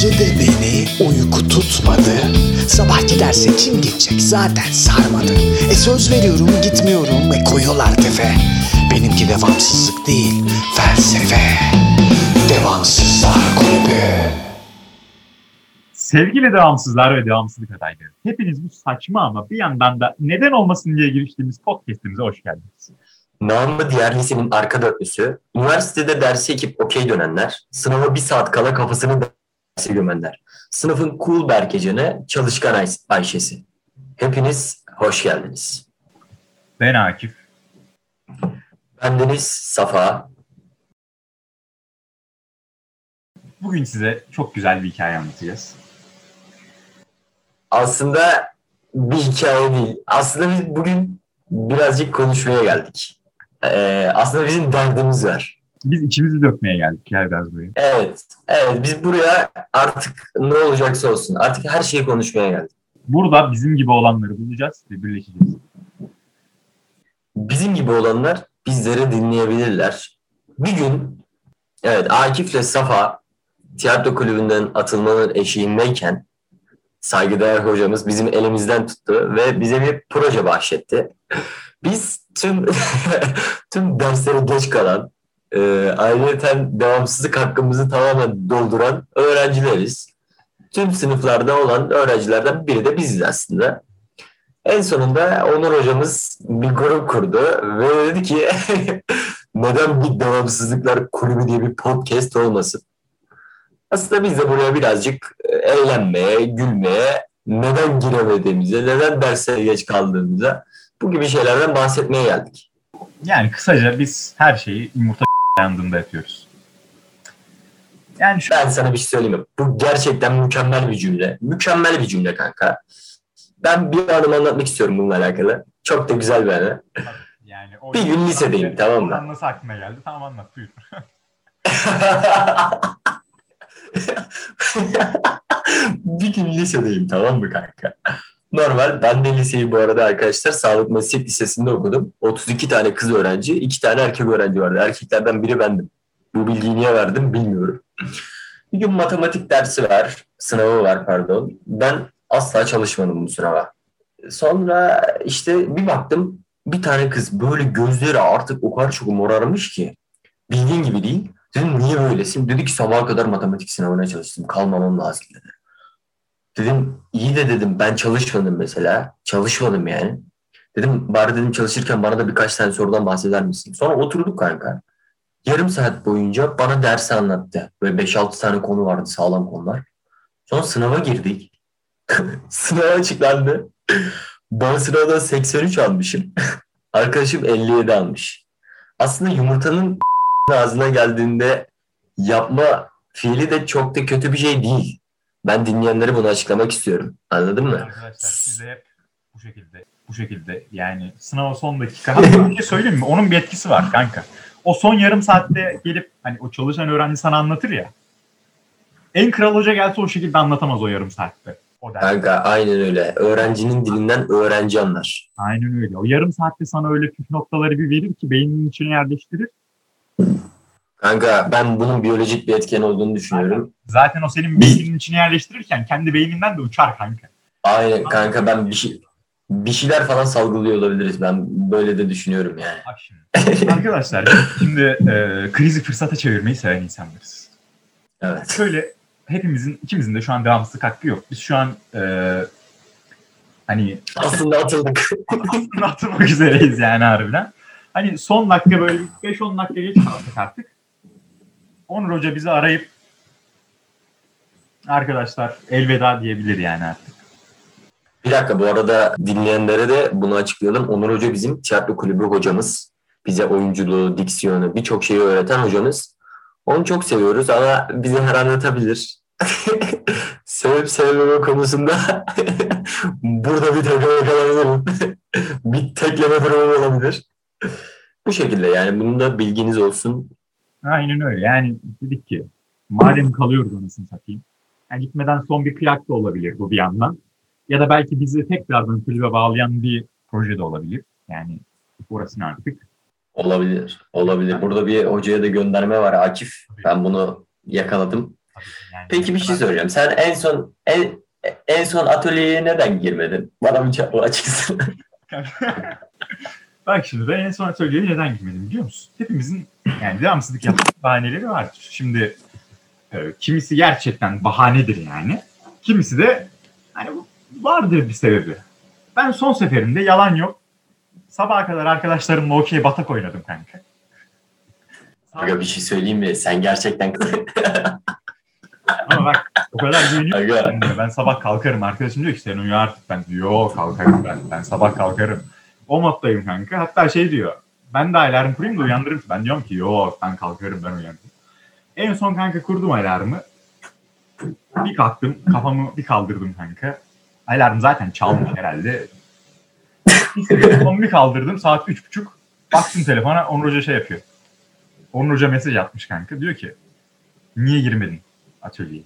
Gece de beni uyku tutmadı. Sabah giderse kim gidecek? Zaten sarmadı. E söz veriyorum gitmiyorum. Ve koyuyorlar tefe. Benimki devamsızlık değil felsefe. Devamsızlar kulübü. Sevgili devamsızlar ve devamsızlık adayları. Hepiniz bu saçma ama bir yandan da neden olmasın diye giriştiğimiz podcastimize hoş geldiniz. Namı diğer lisenin arka dörtlüsü, üniversitede dersi ekip okey dönenler, sınava bir saat kala kafasını derse gömenler. Sınıfın cool berkecanı, çalışkan Ay- Ayşe'si. Hepiniz hoş geldiniz. Ben Akif. Bendeniz Safa. Bugün size çok güzel bir hikaye anlatacağız. Aslında bir hikaye değil. Aslında biz bugün birazcık konuşmaya geldik. Ee, aslında bizim derdimiz var. Biz içimizi dökmeye geldik ya biraz buraya. Evet, evet biz buraya artık ne olacaksa olsun. Artık her şeyi konuşmaya geldik. Burada bizim gibi olanları bulacağız ve birleşeceğiz. bizim gibi olanlar bizleri dinleyebilirler. Bir gün evet Akif'le Safa tiyatro kulübünden atılmanın eşiğindeyken saygıdeğer hocamız bizim elimizden tuttu ve bize bir proje bahşetti. Biz tüm tüm derslere geç kalan, e, ayrıca devamsızlık hakkımızı tamamen dolduran öğrencileriz. Tüm sınıflarda olan öğrencilerden biri de biziz aslında. En sonunda Onur hocamız bir grup kurdu ve dedi ki neden bir devamsızlıklar kulübü diye bir podcast olmasın? Aslında biz de buraya birazcık e, eğlenmeye, gülmeye, neden giremediğimize, neden derslere geç kaldığımıza bu gibi şeylerden bahsetmeye geldik. Yani kısaca biz her şeyi yumurta yandığında yapıyoruz. Yani şu Ben sana bir şey söyleyeyim mi? Bu gerçekten mükemmel bir cümle. Mükemmel bir cümle kanka. Ben bir anımı anlatmak istiyorum bununla alakalı. Çok da güzel bir anı. yani o Bir gün lisedeyim, tamam mı? Nasıl aklına geldi? Tamam anlat buyur. bir gün lisedeyim tamam mı kanka? Normal ben de liseyi bu arada arkadaşlar Sağlık Meslek Lisesi'nde okudum. 32 tane kız öğrenci, 2 tane erkek öğrenci vardı. Erkeklerden biri bendim. Bu bilgiyi niye verdim bilmiyorum. Bir gün matematik dersi var, sınavı var pardon. Ben asla çalışmadım bu sınava. Sonra işte bir baktım bir tane kız böyle gözleri artık o kadar çok morarmış ki. Bildiğin gibi değil. Dedim niye böylesin? Dedi ki sabaha kadar matematik sınavına çalıştım. Kalmamam lazım dedi. Dedim iyi de dedim ben çalışmadım mesela. Çalışmadım yani. Dedim bari dedim çalışırken bana da birkaç tane sorudan bahseder misin? Sonra oturduk kanka. Yarım saat boyunca bana dersi anlattı. Böyle 5-6 tane konu vardı sağlam konular. Sonra sınava girdik. Sınav açıklandı. Ben sınavda 83 almışım. Arkadaşım 57 almış. Aslında yumurtanın ağzına geldiğinde yapma fiili de çok da kötü bir şey değil. Ben dinleyenlere bunu açıklamak istiyorum. Anladın mı? Arkadaşlar siz de hep bu şekilde bu şekilde yani sınava son dakika. Hatta bir şey söyleyeyim mi? Onun bir etkisi var kanka. O son yarım saatte gelip hani o çalışan öğrenci sana anlatır ya. En kral hoca gelse o şekilde anlatamaz o yarım saatte. O. Kanka aynen öyle. Öğrencinin dilinden öğrenci anlar. Aynen öyle. O yarım saatte sana öyle püf noktaları bir verir ki beyninin içine yerleştirir. Kanka ben bunun biyolojik bir etken olduğunu düşünüyorum. Zaten o senin beyninin içine yerleştirirken kendi beyninden de uçar kanka. Aynen kanka ben bir şey bir şeyler falan salgılıyor olabiliriz. Ben böyle de düşünüyorum yani. Bak şimdi. Arkadaşlar şimdi e, krizi fırsata çevirmeyi seven insanlarız. Evet. Şöyle hepimizin, ikimizin de şu an devamsızlık hakkı yok. Biz şu an e, hani Aslında atıldık. aslında atılmak üzereyiz yani harbiden. Hani son dakika böyle bir 5-10 dakika geç kaldık artık. Onur Hoca bizi arayıp arkadaşlar elveda diyebilir yani artık. Bir dakika bu arada dinleyenlere de bunu açıklayalım. Onur Hoca bizim tiyatro kulübü hocamız. Bize oyunculuğu, diksiyonu, birçok şeyi öğreten hocamız. Onu çok seviyoruz ama bize her anlatabilir. Sebep sevmeme konusunda burada bir tekleme kalabilirim. bir tekleme durumu olabilir. Bu şekilde yani bunun da bilginiz olsun. Aynen öyle. Yani dedik ki madem kalıyoruz anasını satayım. Yani gitmeden son bir kıyak da olabilir bu bir yandan. Ya da belki bizi tekrardan kulübe bağlayan bir proje de olabilir. Yani orasını artık. Olabilir. Olabilir. Burada bir hocaya da gönderme var Akif. Ben bunu yakaladım. Yani Peki bir şey soracağım. Sen en son en, en son atölyeye neden girmedin? Bana bir cevap açıksın. Bak şimdi ben en son atölyeye neden girmedim biliyor musun? Hepimizin yani devamsızlık yapmak bahaneleri vardır. Şimdi e, kimisi gerçekten bahanedir yani. Kimisi de hani vardır bir sebebi. Ben son seferinde yalan yok. Sabaha kadar arkadaşlarımla okey batak oynadım kanka. Aga bir şey söyleyeyim mi? Sen gerçekten... Ama bak o kadar güveniyorum. Ben, ben sabah kalkarım. Arkadaşım diyor ki sen uyu artık. Ben diyor "Yo, kalkarım ben. Ben sabah kalkarım. O moddayım kanka. Hatta şey diyor. Ben de alarm kurayım da uyandırırım. Ben diyorum ki yok ben kalkarım ben uyanırım. En son kanka kurdum alarmı. Bir kalktım kafamı bir kaldırdım kanka. Alarm zaten çalmış herhalde. Kafamı bir kaldırdım saat üç buçuk. Baktım telefona Onur Hoca şey yapıyor. Onur Hoca mesaj atmış kanka. Diyor ki niye girmedin atölyeye?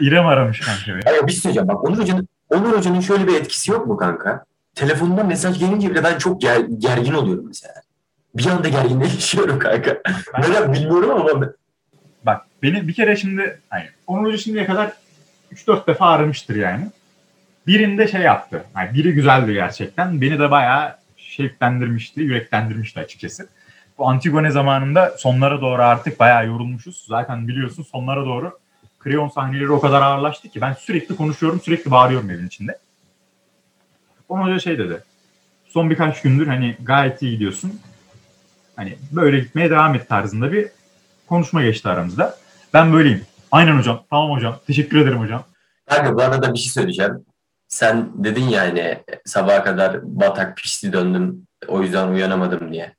İrem aramış kanka beni. Aga bir şey söyleyeceğim. Bak Onur Hoca'nın, Onur Hoca'nın şöyle bir etkisi yok mu kanka? Telefonundan mesaj gelince bile ben çok ger- gergin oluyorum mesela. Bir anda gerginleşiyorum kanka. Neden bilmiyorum ama ben- Bak beni bir kere şimdi hani Onur Hoca şimdiye kadar 3-4 defa aramıştır yani. Birinde şey yaptı. Yani biri güzeldi gerçekten. Beni de bayağı şevklendirmişti, yüreklendirmişti açıkçası. Bu Antigone zamanında sonlara doğru artık bayağı yorulmuşuz. Zaten biliyorsun sonlara doğru Kreon sahneleri o kadar ağırlaştı ki ben sürekli konuşuyorum, sürekli bağırıyorum evin içinde. Onur Hoca şey dedi. Son birkaç gündür hani gayet iyi gidiyorsun. Hani böyle gitmeye devam et tarzında bir konuşma geçti aramızda. Ben böyleyim. Aynen hocam. Tamam hocam. Teşekkür ederim hocam. Kanka bu arada bir şey söyleyeceğim. Sen dedin ya hani sabaha kadar batak pişti döndüm o yüzden uyanamadım diye.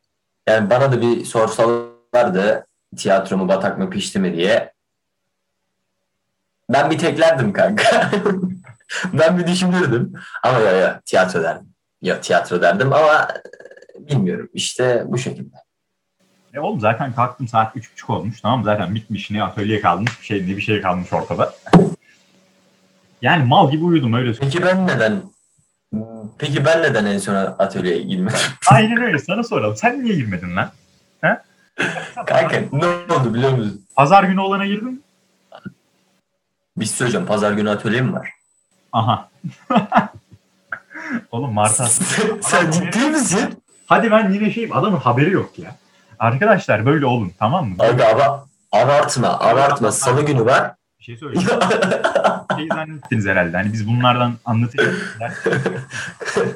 Yani bana da bir sorsalardı tiyatro mu batak mı pişti mi diye. Ben bir teklerdim kanka. ben bir düşünürdüm. Ama ya ya tiyatro derdim. Ya tiyatro derdim ama bilmiyorum işte bu şekilde. E oğlum zaten kalktım saat üç buçuk olmuş. Tamam zaten bitmiş. Ne atölye kalmış bir şey ne bir şey kalmış ortada. Yani mal gibi uyudum öyle söyleyeyim. Peki ben neden Peki ben neden en son atölyeye girmedim? Aynen öyle sana soralım. Sen niye girmedin lan? He? Kanka ne oldu biliyor musun? Pazar günü olana girdin. Bir şey söyleyeceğim. Pazar günü atölye mi var? Aha. oğlum Mart Sen ciddi misin? Hadi ben yine şeyim adamın haberi yok ya. Arkadaşlar böyle olun tamam mı? Abi ama abartma, abartma. Salı günü var. Bir şey söyleyeyim. şey zannettiniz herhalde. Hani biz bunlardan anlatacağız.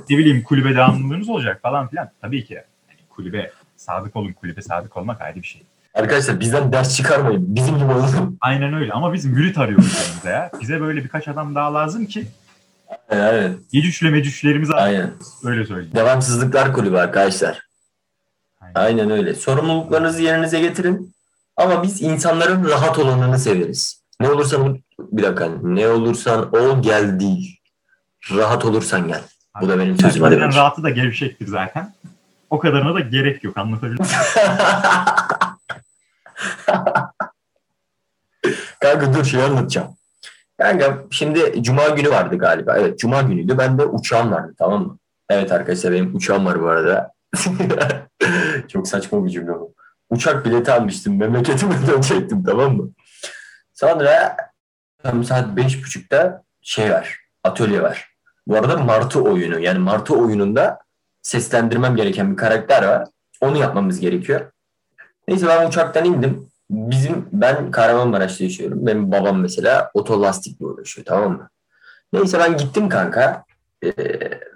ne bileyim kulübe devamlılığınız olacak falan filan. Tabii ki. Yani kulübe sadık olun. Kulübe sadık olmak ayrı bir şey. Arkadaşlar bizden ders çıkarmayın. Bizim gibi olun. Aynen öyle ama biz mürit arıyoruz yanımıza ya. Bize böyle birkaç adam daha lazım ki Aynen. yecüçle mecüçlerimizi Aynen. öyle söyleyeyim. Devamsızlıklar kulübü arkadaşlar. Aynen. Aynen öyle. Sorumluluklarınızı yerinize getirin. Ama biz insanların rahat olanını severiz. Ne olursan bir dakika. Ne olursan ol gel değil. Rahat olursan gel. Bu da benim sözüm. Hadi rahatı da gevşektir zaten. O kadarına da gerek yok anlatabildim. Kanka dur şey anlatacağım. Kanka şimdi cuma günü vardı galiba. Evet cuma günüydü. Ben de uçağım vardı tamam mı? Evet arkadaşlar benim uçağım var bu arada. Çok saçma bir cümle bu. Uçak bileti almıştım. Memleketime dönecektim tamam mı? Sonra tam saat beş buçukta şey var. Atölye var. Bu arada Martı oyunu. Yani Martı oyununda seslendirmem gereken bir karakter var. Onu yapmamız gerekiyor. Neyse ben uçaktan indim. Bizim ben Kahramanmaraş'ta yaşıyorum. Benim babam mesela otolastikle uğraşıyor tamam mı? Neyse ben gittim kanka. Ee,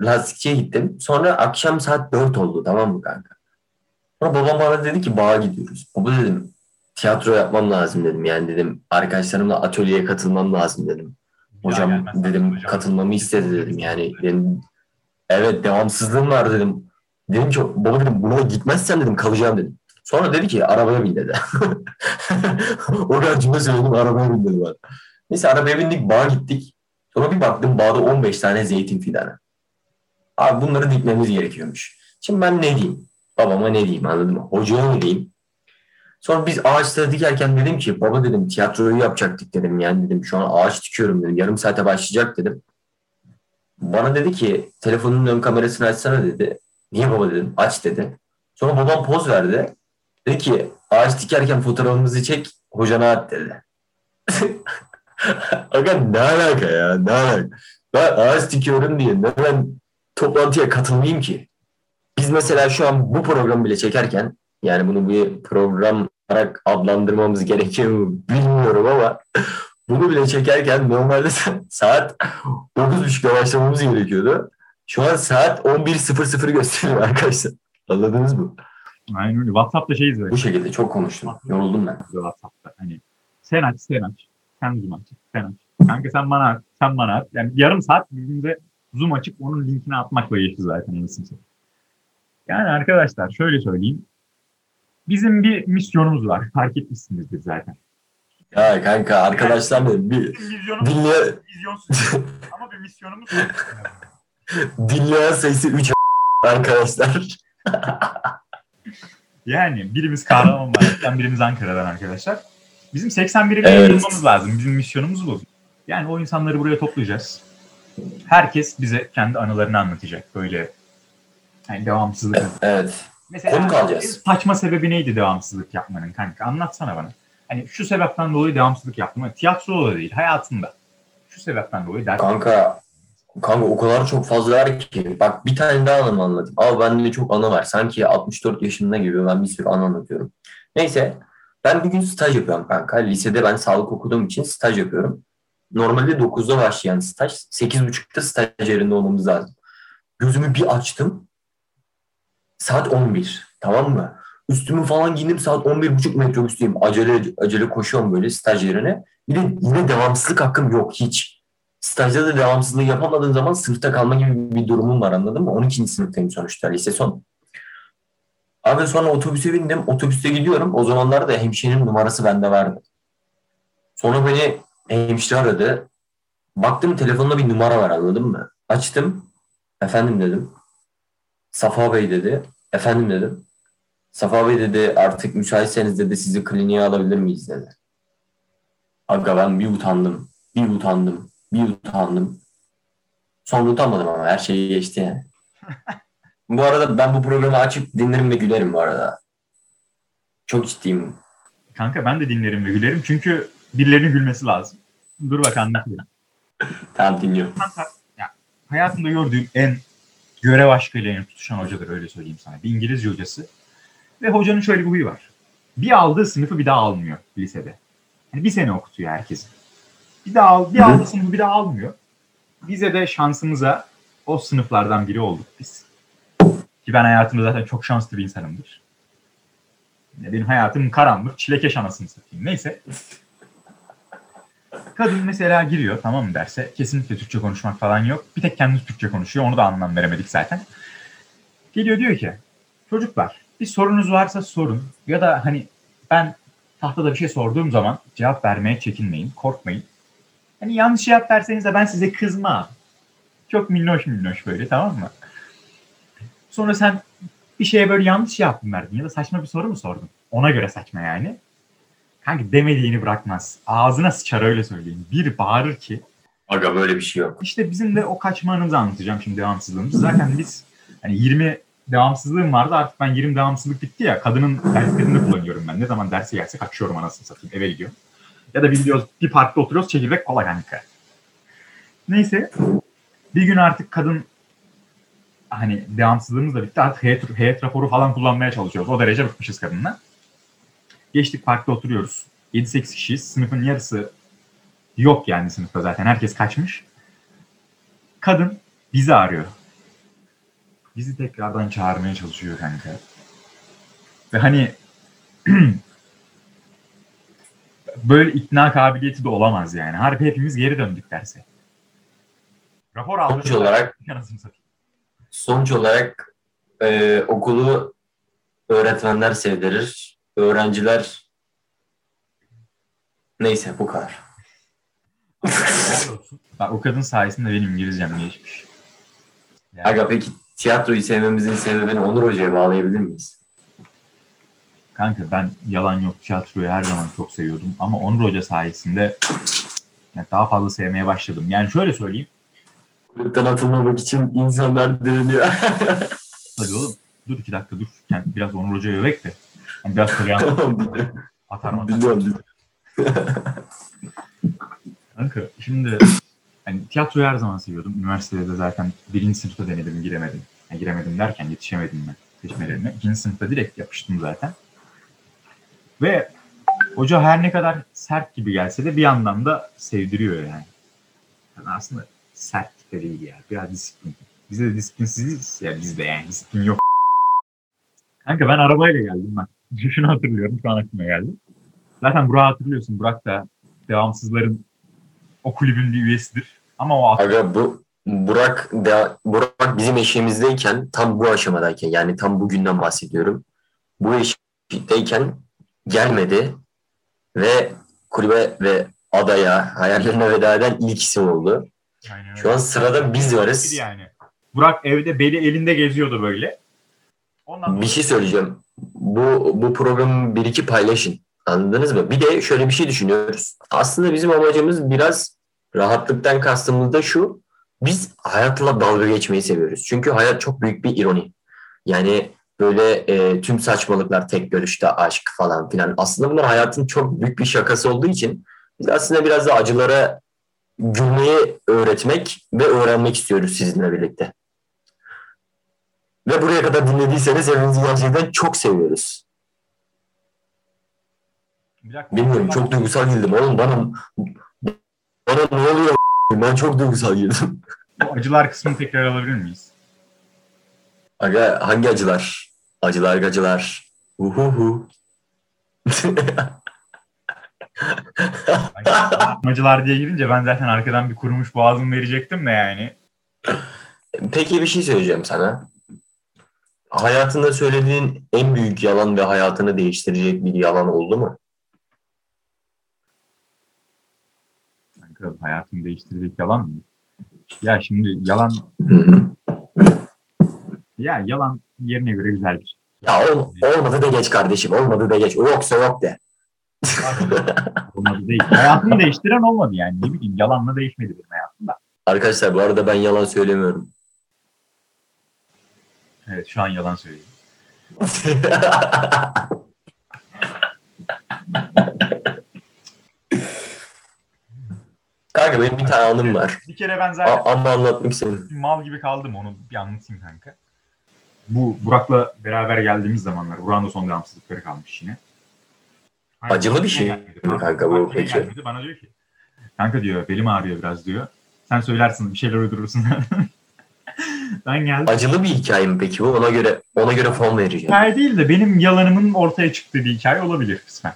lastikçiye gittim. Sonra akşam saat 4 oldu tamam mı kanka? Sonra babam bana dedi ki bağa gidiyoruz. Baba dedim tiyatro yapmam lazım dedim. Yani dedim arkadaşlarımla atölyeye katılmam lazım dedim. Hocam Ya dedim hocam. katılmamı istedi dedim. Yani dedim, evet devamsızlığım var dedim. Dedim ki baba dedim buna gitmezsen dedim kalacağım dedim. Sonra dedi ki arabaya bin dedi. o kadar cümle söyledim arabaya bin dedi bana. Neyse arabaya bindik bağa gittik. Sonra bir baktım bağda 15 tane zeytin fidanı. Abi bunları dikmemiz gerekiyormuş. Şimdi ben ne diyeyim? Babama ne diyeyim anladın mı? Hocaya ne diyeyim? Sonra biz ağaçları dikerken dedim ki baba dedim tiyatroyu yapacaktık dedim. Yani dedim şu an ağaç dikiyorum dedim. Yarım saate başlayacak dedim. Bana dedi ki telefonun ön kamerasını açsana dedi. Niye baba dedim. Aç dedi. Sonra babam poz verdi. Dedi ki ağaç dikerken fotoğrafımızı çek hocana at dedi. Aga ne alaka ya ne alaka? Ben ağaç dikiyorum diye neden toplantıya katılmayayım ki? Biz mesela şu an bu programı bile çekerken yani bunu bir program olarak adlandırmamız gerekiyor mu bilmiyorum ama bunu bile çekerken normalde saat 9.30'da başlamamız gerekiyordu. Şu an saat 11.00 gösteriyor arkadaşlar. Anladınız mı? Aynen öyle. WhatsApp'ta şeyiz böyle. Bu şekilde çok konuştum. Yoruldum ben. WhatsApp'ta. Hani sen aç, sen aç. Sen Zoom aç, sen aç. Kanka sen bana at, sen bana at. Yani yarım saat birbirimize Zoom açıp onun linkini atmakla geçti zaten anasını. Yani arkadaşlar şöyle söyleyeyim. Bizim bir misyonumuz var. Fark etmişsinizdir zaten. Ya kanka arkadaşlar bir vizyonumuz dinleyen, vizyonsuz ama bir misyonumuz var. dinleyen sayısı 3 arkadaşlar. Yani birimiz Kahramanmaraş'tan, birimiz Ankara'dan arkadaşlar. Bizim 81'i Evet. bulmamız lazım. Bizim misyonumuz bu. Yani o insanları buraya toplayacağız. Herkes bize kendi anılarını anlatacak. Böyle yani devamsızlık. Evet. Mesela Konuk alacağız. saçma sebebi neydi devamsızlık yapmanın kanka? Anlatsana bana. Hani şu sebepten dolayı devamsızlık yaptım. Tiyatro da değil, hayatında. Şu sebepten dolayı ders. Kanka kanka o kadar çok fazla var ki. Bak bir tane daha anımı anlatayım. Abi bende çok anı var. Sanki 64 yaşında gibi ben bir sürü anı anlatıyorum. Neyse ben bir gün staj yapıyorum kanka. Lisede ben sağlık okuduğum için staj yapıyorum. Normalde 9'da başlayan staj. 8.30'da staj yerinde olmamız lazım. Gözümü bir açtım. Saat 11. Tamam mı? Üstümü falan giyindim. Saat 11.30 metrobüsteyim. Acele acele koşuyorum böyle staj yerine. Yine, yine devamsızlık hakkım yok hiç. Stajda da devamsızlığı yapamadığın zaman sınıfta kalma gibi bir durumum var anladın mı? 12. sınıftayım sonuçta lise son. Abi sonra otobüse bindim. Otobüste gidiyorum. O zamanlarda hemşirenin numarası bende vardı. Sonra beni hemşire aradı. Baktım telefonda bir numara var anladın mı? Açtım. Efendim dedim. Safa Bey dedi. Efendim dedim. Safa Bey dedi artık müsaitseniz dedi sizi kliniğe alabilir miyiz dedi. Aga ben bir utandım. Bir utandım. Bir utandım. Sonra utanmadım ama her şey geçti yani. bu arada ben bu programı açıp dinlerim ve gülerim bu arada. Çok ciddiyim. Kanka ben de dinlerim ve gülerim. Çünkü birilerinin gülmesi lazım. Dur bak anlatayım. Tamam dinliyorum. Kanka, ya, hayatımda gördüğüm en görev aşkıyla en tutuşan hocadır öyle söyleyeyim sana. Bir İngilizce hocası. Ve hocanın şöyle bir huyu var. Bir aldığı sınıfı bir daha almıyor lisede. Yani bir sene okutuyor herkesi. Bir daha al, bir Hı. aldığı sınıfı bir daha almıyor. Bize de şansımıza o sınıflardan biri olduk biz. Ki ben hayatımda zaten çok şanslı bir insanımdır. Benim hayatım karanlık, çilekeş anasını satayım. Neyse. Kadın mesela giriyor tamam mı derse. Kesinlikle Türkçe konuşmak falan yok. Bir tek kendisi Türkçe konuşuyor. Onu da anlam veremedik zaten. Geliyor diyor ki çocuklar bir sorunuz varsa sorun. Ya da hani ben tahtada bir şey sorduğum zaman cevap vermeye çekinmeyin. Korkmayın. Hani yanlış cevap verseniz de ben size kızmam. Çok minnoş minnoş böyle tamam mı? Sonra sen bir şeye böyle yanlış cevap mı verdin ya da saçma bir soru mu sordun? Ona göre saçma yani. Kanka demediğini bırakmaz. Ağzına sıçar öyle söyleyeyim. Bir bağırır ki Aga böyle bir şey yok. işte bizim de o kaçmanımızı anlatacağım şimdi devamsızlığımızı. Zaten biz hani 20 devamsızlığım vardı artık ben 20 devamsızlık bitti ya kadının derslerinde kullanıyorum ben. Ne zaman derse gelse kaçıyorum anasını satayım eve gidiyorum. Ya da bir gidiyoruz bir parkta oturuyoruz çekirdek kola kanka. Neyse bir gün artık kadın hani devamsızlığımız da bitti artık heyet, heyet raporu falan kullanmaya çalışıyoruz. O derece bıkmışız kadınla. Geçtik parkta oturuyoruz. 7-8 kişiyiz. Sınıfın yarısı yok yani sınıfta zaten. Herkes kaçmış. Kadın bizi arıyor. Bizi tekrardan çağırmaya çalışıyor kanka. Ve hani böyle ikna kabiliyeti de olamaz yani. Harbi hepimiz geri döndük derse. Rapor aldık. Sonuç olarak sonuç olarak e, okulu öğretmenler sevdirir. Öğrenciler neyse bu kadar. Bak o kadın sayesinde benim İngilizcem gelişmiş. Yani, Aga peki tiyatroyu sevmemizin sebebini Onur Hoca'ya bağlayabilir miyiz? Kanka ben yalan yok tiyatroyu her zaman çok seviyordum. Ama Onur Hoca sayesinde yani daha fazla sevmeye başladım. Yani şöyle söyleyeyim. Kulüpten atılmamak için insanlar direniyor. Hadi oğlum dur iki dakika dur. Yani biraz Onur Hoca'yı övek de. Yani biraz söyleyeyim. Atarım atarım. Biliyorum. Kanka şimdi hani tiyatroyu her zaman seviyordum. Üniversitede de zaten birinci sınıfta denedim giremedim. Yani giremedim derken yetişemedim ben seçmelerine. İkinci sınıfta direkt yapıştım zaten. Ve hoca her ne kadar sert gibi gelse de bir yandan da sevdiriyor yani. yani aslında sert de değil ya. Biraz disiplin. Biz de disiplinsiziz ya bizde yani disiplin yok. Kanka ben arabayla geldim ben. Şunu hatırlıyorum şu an aklıma geldi. Zaten Burak'ı hatırlıyorsun. Burak da devamsızların o kulübün bir üyesidir. Ama o Aga bu Burak da Burak bizim eşiğimizdeyken tam bu aşamadayken yani tam bugünden bahsediyorum. Bu eşikteyken gelmedi ve kulübe ve adaya hayallerine veda eden ilk isim oldu. Aynen Şu an sırada biz varız. Yani. Burak evde beli elinde geziyordu böyle. Ondan Bir şey söyleyeceğim. Bu bu programı bir iki paylaşın. Anladınız mı? Bir de şöyle bir şey düşünüyoruz. Aslında bizim amacımız biraz rahatlıktan kastımız da şu. Biz hayatla dalga geçmeyi seviyoruz. Çünkü hayat çok büyük bir ironi. Yani böyle e, tüm saçmalıklar tek görüşte aşk falan filan. Aslında bunlar hayatın çok büyük bir şakası olduğu için biz aslında biraz da acılara gülmeyi öğretmek ve öğrenmek istiyoruz sizinle birlikte. Ve buraya kadar dinlediyseniz hepinizi gerçekten çok seviyoruz. Dakika. Bilmiyorum çok duygusal girdim oğlum bana bana ne oluyor ben çok duygusal girdim. Bu acılar kısmını tekrar alabilir miyiz? Aga hangi acılar? Acılar gacılar. Uhuhu. acılar diye girince ben zaten arkadan bir kurumuş boğazım verecektim de yani. Peki bir şey söyleyeceğim sana. Hayatında söylediğin en büyük yalan ve hayatını değiştirecek bir yalan oldu mu? Kanka hayatımı değiştirecek yalan mı? Ya şimdi yalan. Ya yalan yerine göre güzel bir şey. Ya ol- olmadı da geç kardeşim. Olmadı da geç. O yoksa yok de. Olmadı değil. Hayatımı değiştiren olmadı yani. Ne bileyim yalanla değişmedi benim hayatımda. Arkadaşlar bu arada ben yalan söylemiyorum. Evet şu an yalan söylüyorum. Kanka benim bir tane anım var. Bir kere ben zaten A- ama anlatmak istedim. mal gibi kaldım onu bir anlatayım kanka. Bu Burak'la beraber geldiğimiz zamanlar Burak'ın da son devamsızlıkları kalmış yine. Aynen, Acılı bir şey kanka bu peki? gelmedi. Bana diyor ki kanka diyor belim ağrıyor biraz diyor. Sen söylersin bir şeyler uydurursun. ben geldim. Acılı bir hikaye mi peki bu? Ona göre ona göre fon vereceğim. Hikaye değil de benim yalanımın ortaya çıktığı bir hikaye olabilir kısmen.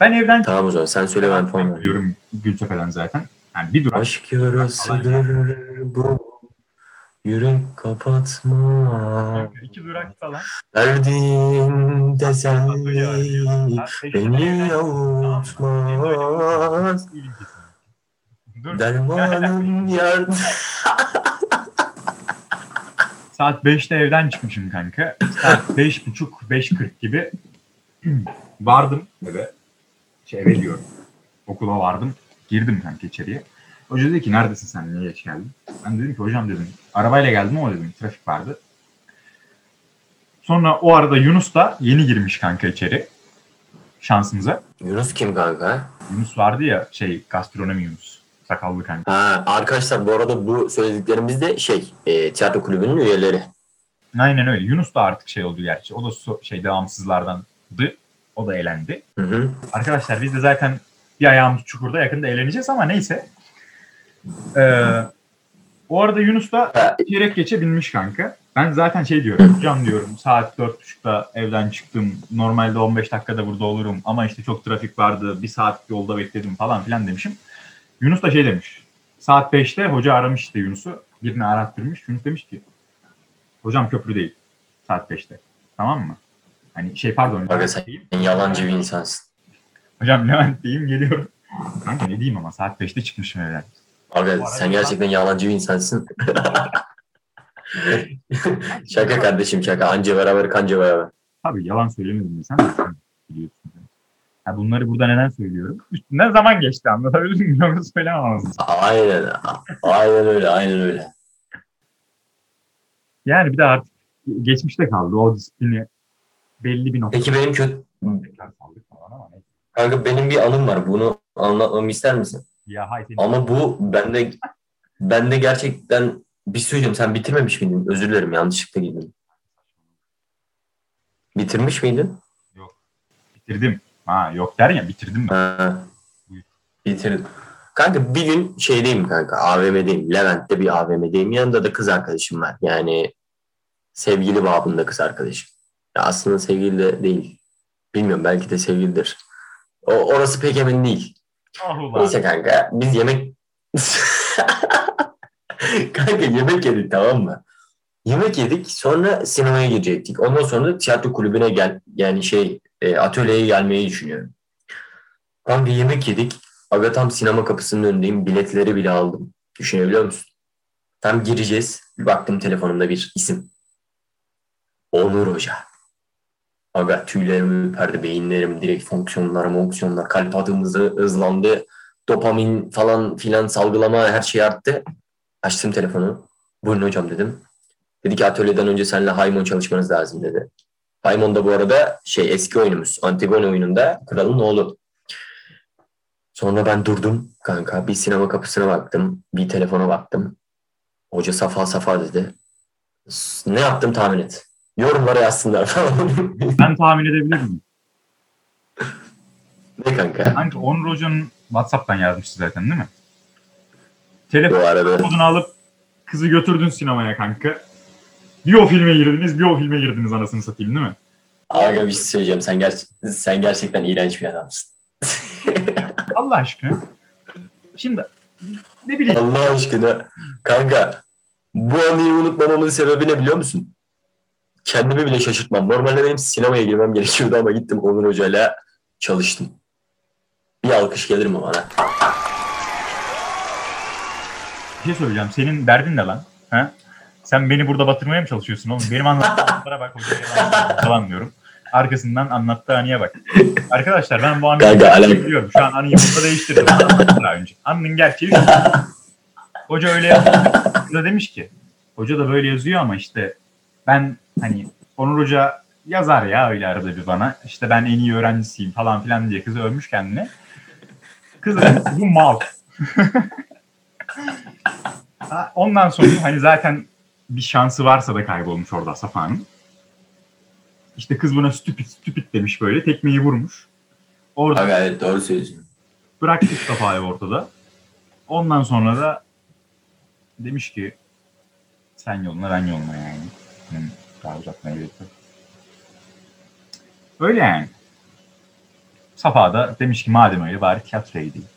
Ben evden Tamam o zaman sen söyle ben fon vereceğim. çıkıyorum Gültepe'den zaten. Yani bir durak. Aşk yarasıdır bu. Yürek kapatma. iki durak falan. Verdiğin teselli beni avutmaz. Dur. Dermanın yardım. Saat 5'te evden çıkmışım kanka. Saat 5.30 5.40 gibi vardım eve. Şey eve diyorum. Okula vardım. Girdim kanka içeriye. Hoca dedi ki neredesin sen niye geç geldin? Ben dedim ki hocam dedim arabayla geldim ama dedim trafik vardı. Sonra o arada Yunus da yeni girmiş kanka içeri. Şansımıza. Yunus kim kanka? Yunus vardı ya şey gastronomi Yunus. Sakallı kanka. Ha, arkadaşlar bu arada bu söylediklerimiz de şey e, tiyatro kulübünün üyeleri. Aynen öyle. Yunus da artık şey oldu gerçi. O da so- şey devamsızlardandı. O da elendi. Hı hı. Arkadaşlar biz de zaten bir ayağımız çukurda yakında eğleneceğiz ama neyse. Ee, o arada Yunus da çeyrek geçe binmiş kanka. Ben zaten şey diyorum. Hocam diyorum saat 4.30'da evden çıktım. Normalde 15 dakikada burada olurum. Ama işte çok trafik vardı. Bir saat yolda bekledim falan filan demişim. Yunus da şey demiş. Saat 5'te hoca aramış işte Yunus'u. Birini arattırmış. Yunus demiş ki hocam köprü değil. Saat 5'te. Tamam mı? Hani şey pardon. Aga sen yalancı bir insansın. Hocam Levent diyeyim geliyorum. Kanka ne diyeyim ama saat 5'te çıkmışım evden. Aga sen gerçekten yalancı bir insansın. şaka kardeşim şaka. Anca beraber kanca beraber. Tabii yalan söylemedim sen biliyorsun. Ha, bunları burada neden söylüyorum? Üstünden zaman geçti anlatabildim mi? Yoksa söylemem Aynen. Aynen öyle. Aynen öyle. Yani bir de artık geçmişte kaldı o disiplini belli bir nokta. Peki benim kötü... Kanka benim bir anım var. Bunu anlatmamı ister misin? Ya hay senin Ama bu bende bende gerçekten bir şey söyleyeceğim. Sen bitirmemiş miydin? Özür dilerim yanlışlıkla girdim. Bitirmiş miydin? bitirdim. Ha yok der ya bitirdim ben. Ha. Bitirdim. Kanka bir gün şeydeyim kanka AVM'deyim. Levent'te bir AVM'deyim. Yanında da kız arkadaşım var. Yani sevgili babında kız arkadaşım. Ya aslında sevgili de değil. Bilmiyorum belki de sevgilidir. O, orası pek emin değil. Ah ulan. Neyse kanka biz yemek kanka yemek yedik tamam mı? Yemek yedik sonra sinemaya girecektik. Ondan sonra da tiyatro kulübüne gel yani şey e, atölyeye gelmeyi düşünüyorum. Kanka yemek yedik. Aga tam sinema kapısının önündeyim. Biletleri bile aldım. Düşünebiliyor musun? Tam gireceğiz. Bir baktım telefonumda bir isim. Onur Hoca. Aga tüylerim ürperdi, beyinlerim direkt fonksiyonlar, fonksiyonlar, kalp atımızı hızlandı. Dopamin falan filan salgılama her şey arttı. Açtım telefonu. Buyurun hocam dedim. Dedi ki atölyeden önce seninle Haymon çalışmanız lazım dedi. Haymon da bu arada şey eski oyunumuz. Antigone oyununda kralın oğlu. Sonra ben durdum kanka. Bir sinema kapısına baktım. Bir telefona baktım. Hoca safa safa dedi. Ne yaptım tahmin et. Yorumlara yazsınlar falan. Ben tahmin edebilir miyim? ne kanka? Kanka Onur Hoca'nın Whatsapp'tan yazmıştı zaten değil mi? Telefon kodunu alıp kızı götürdün sinemaya kanka. Bir o filme girdiniz, bir o filme girdiniz anasını satayım değil mi? Aga bir şey söyleyeceğim. Sen, ger- sen gerçekten iğrenç bir adamsın. Allah aşkına. Şimdi ne bileyim Allah aşkına. Kanka bu anıyı unutmamamın sebebi ne biliyor musun? Kendimi bile şaşırtmam. Normalde benim sinemaya girmem gerekiyordu ama gittim Onur Hoca'yla çalıştım. Bir alkış gelir mi bana? bir şey söyleyeceğim. Senin derdin ne lan? Ha? Sen beni burada batırmaya mı çalışıyorsun oğlum? Benim anlattığımlara bak hocaya lan falan diyorum. Arkasından anlattığı anıya bak. Arkadaşlar ben bu anıyı biliyorum. Şu an anıyı burada değiştirdim. Daha önce. Anının gerçeği şu. Hoca öyle yazıyor. Demiş ki hoca da böyle yazıyor ama işte ben hani Onur Hoca yazar ya öyle arada bir bana. İşte ben en iyi öğrencisiyim falan filan diye kızı övmüş kendine. Kız da demiş ki, bu mal. Ondan sonra hani zaten bir şansı varsa da kaybolmuş orada Safa'nın. İşte kız buna stupid stupid demiş böyle tekmeyi vurmuş. Orada Aga evet doğru söylüyorsun. bıraktık Safa'yı ortada. Ondan sonra da demiş ki sen yoluna ben yoluna yani. Hı, daha uzatmaya gerek. Öyle yani. Safa da demiş ki madem öyle bari tiyatroya gideyim.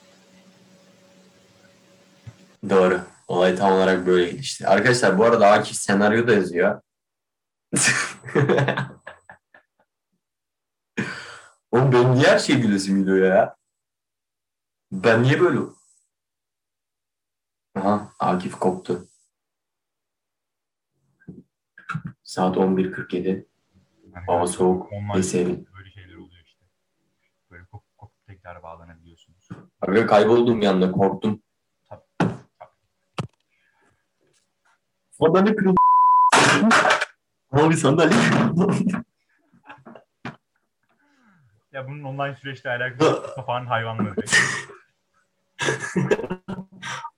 Doğru. Olay tam olarak böyle gelişti. Arkadaşlar bu arada Akif senaryo da yazıyor. Oğlum benim niye her şey gülesim geliyor ya? Ben niye böyle? Aha Akif koptu. Saat 11.47. Hava soğuk. Online böyle şeyler oluyor işte. Böyle kopup kopup tekrar bağlanabiliyorsunuz. Aga kayboldum yanında korktum. Sandalye kırıldı. Abi sandalye kırıldı. Ya bunun online süreçle alakalı Safa'nın hayvanları.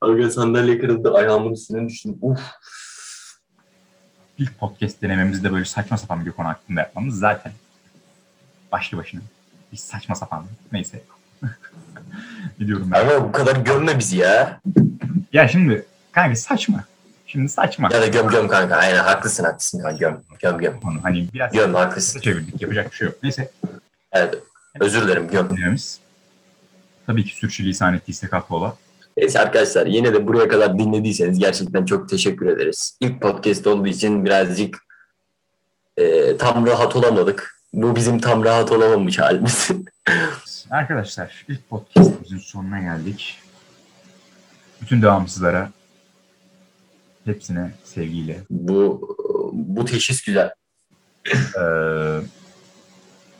Aga sandalye kırıldı. Ayağımın üstüne düştüm. Uf. İlk podcast denememizde böyle saçma sapan bir konu hakkında yapmamız zaten başlı başına. Bir saçma sapan. Neyse. Gidiyorum ben. Aga bu kadar gömme bizi ya. Ya şimdi kanka saçma. Şimdi saçma. Ya da göm göm kanka. Aynen haklısın haklısın kanka. Göm göm göm. Konu. Hani biraz Göm haklısın. çevirdik. Yapacak bir şey yok. Neyse. Evet. Özür dilerim göm. Dinlememiz. Tabii ki sürçülisan ettiysek affola. Neyse arkadaşlar yine de buraya kadar dinlediyseniz gerçekten çok teşekkür ederiz. İlk podcast olduğu için birazcık e, tam rahat olamadık. Bu bizim tam rahat olamamış halimiz. Arkadaşlar ilk podcastimizin sonuna geldik. Bütün devamsızlara hepsine sevgiyle bu bu teşhis güzel. Ee,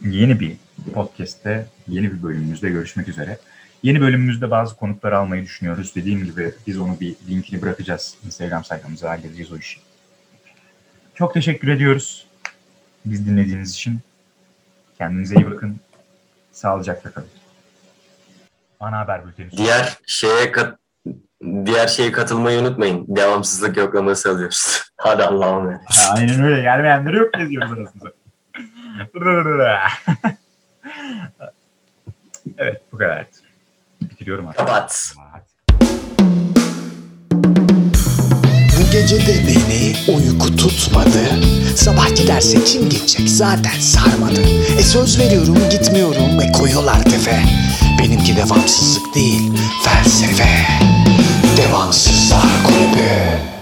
yeni bir podcast'te, yeni bir bölümümüzde görüşmek üzere. Yeni bölümümüzde bazı konukları almayı düşünüyoruz. Dediğim gibi biz onu bir linkini bırakacağız. Instagram sayfamıza halledeceğiz o işi. Çok teşekkür ediyoruz. Biz dinlediğiniz için. Kendinize iyi bakın. Sağlıcakla kalın. Ana haber bülteni. Diğer şeye kat diğer şeye katılmayı unutmayın. Devamsızlık yoklaması alıyoruz. Hadi Allah'ım emanet. Aynen öyle. Gelmeyenleri yok geziyoruz arasında. evet bu kadar gidiyorum artık. Kapat. Bu gece de beni uyku tutmadı. Sabahki derse kim gidecek zaten sarmadı. E söz veriyorum gitmiyorum ve koyuyorlar tefe. Benimki devamsızlık değil felsefe. Devamsızlar kulübü.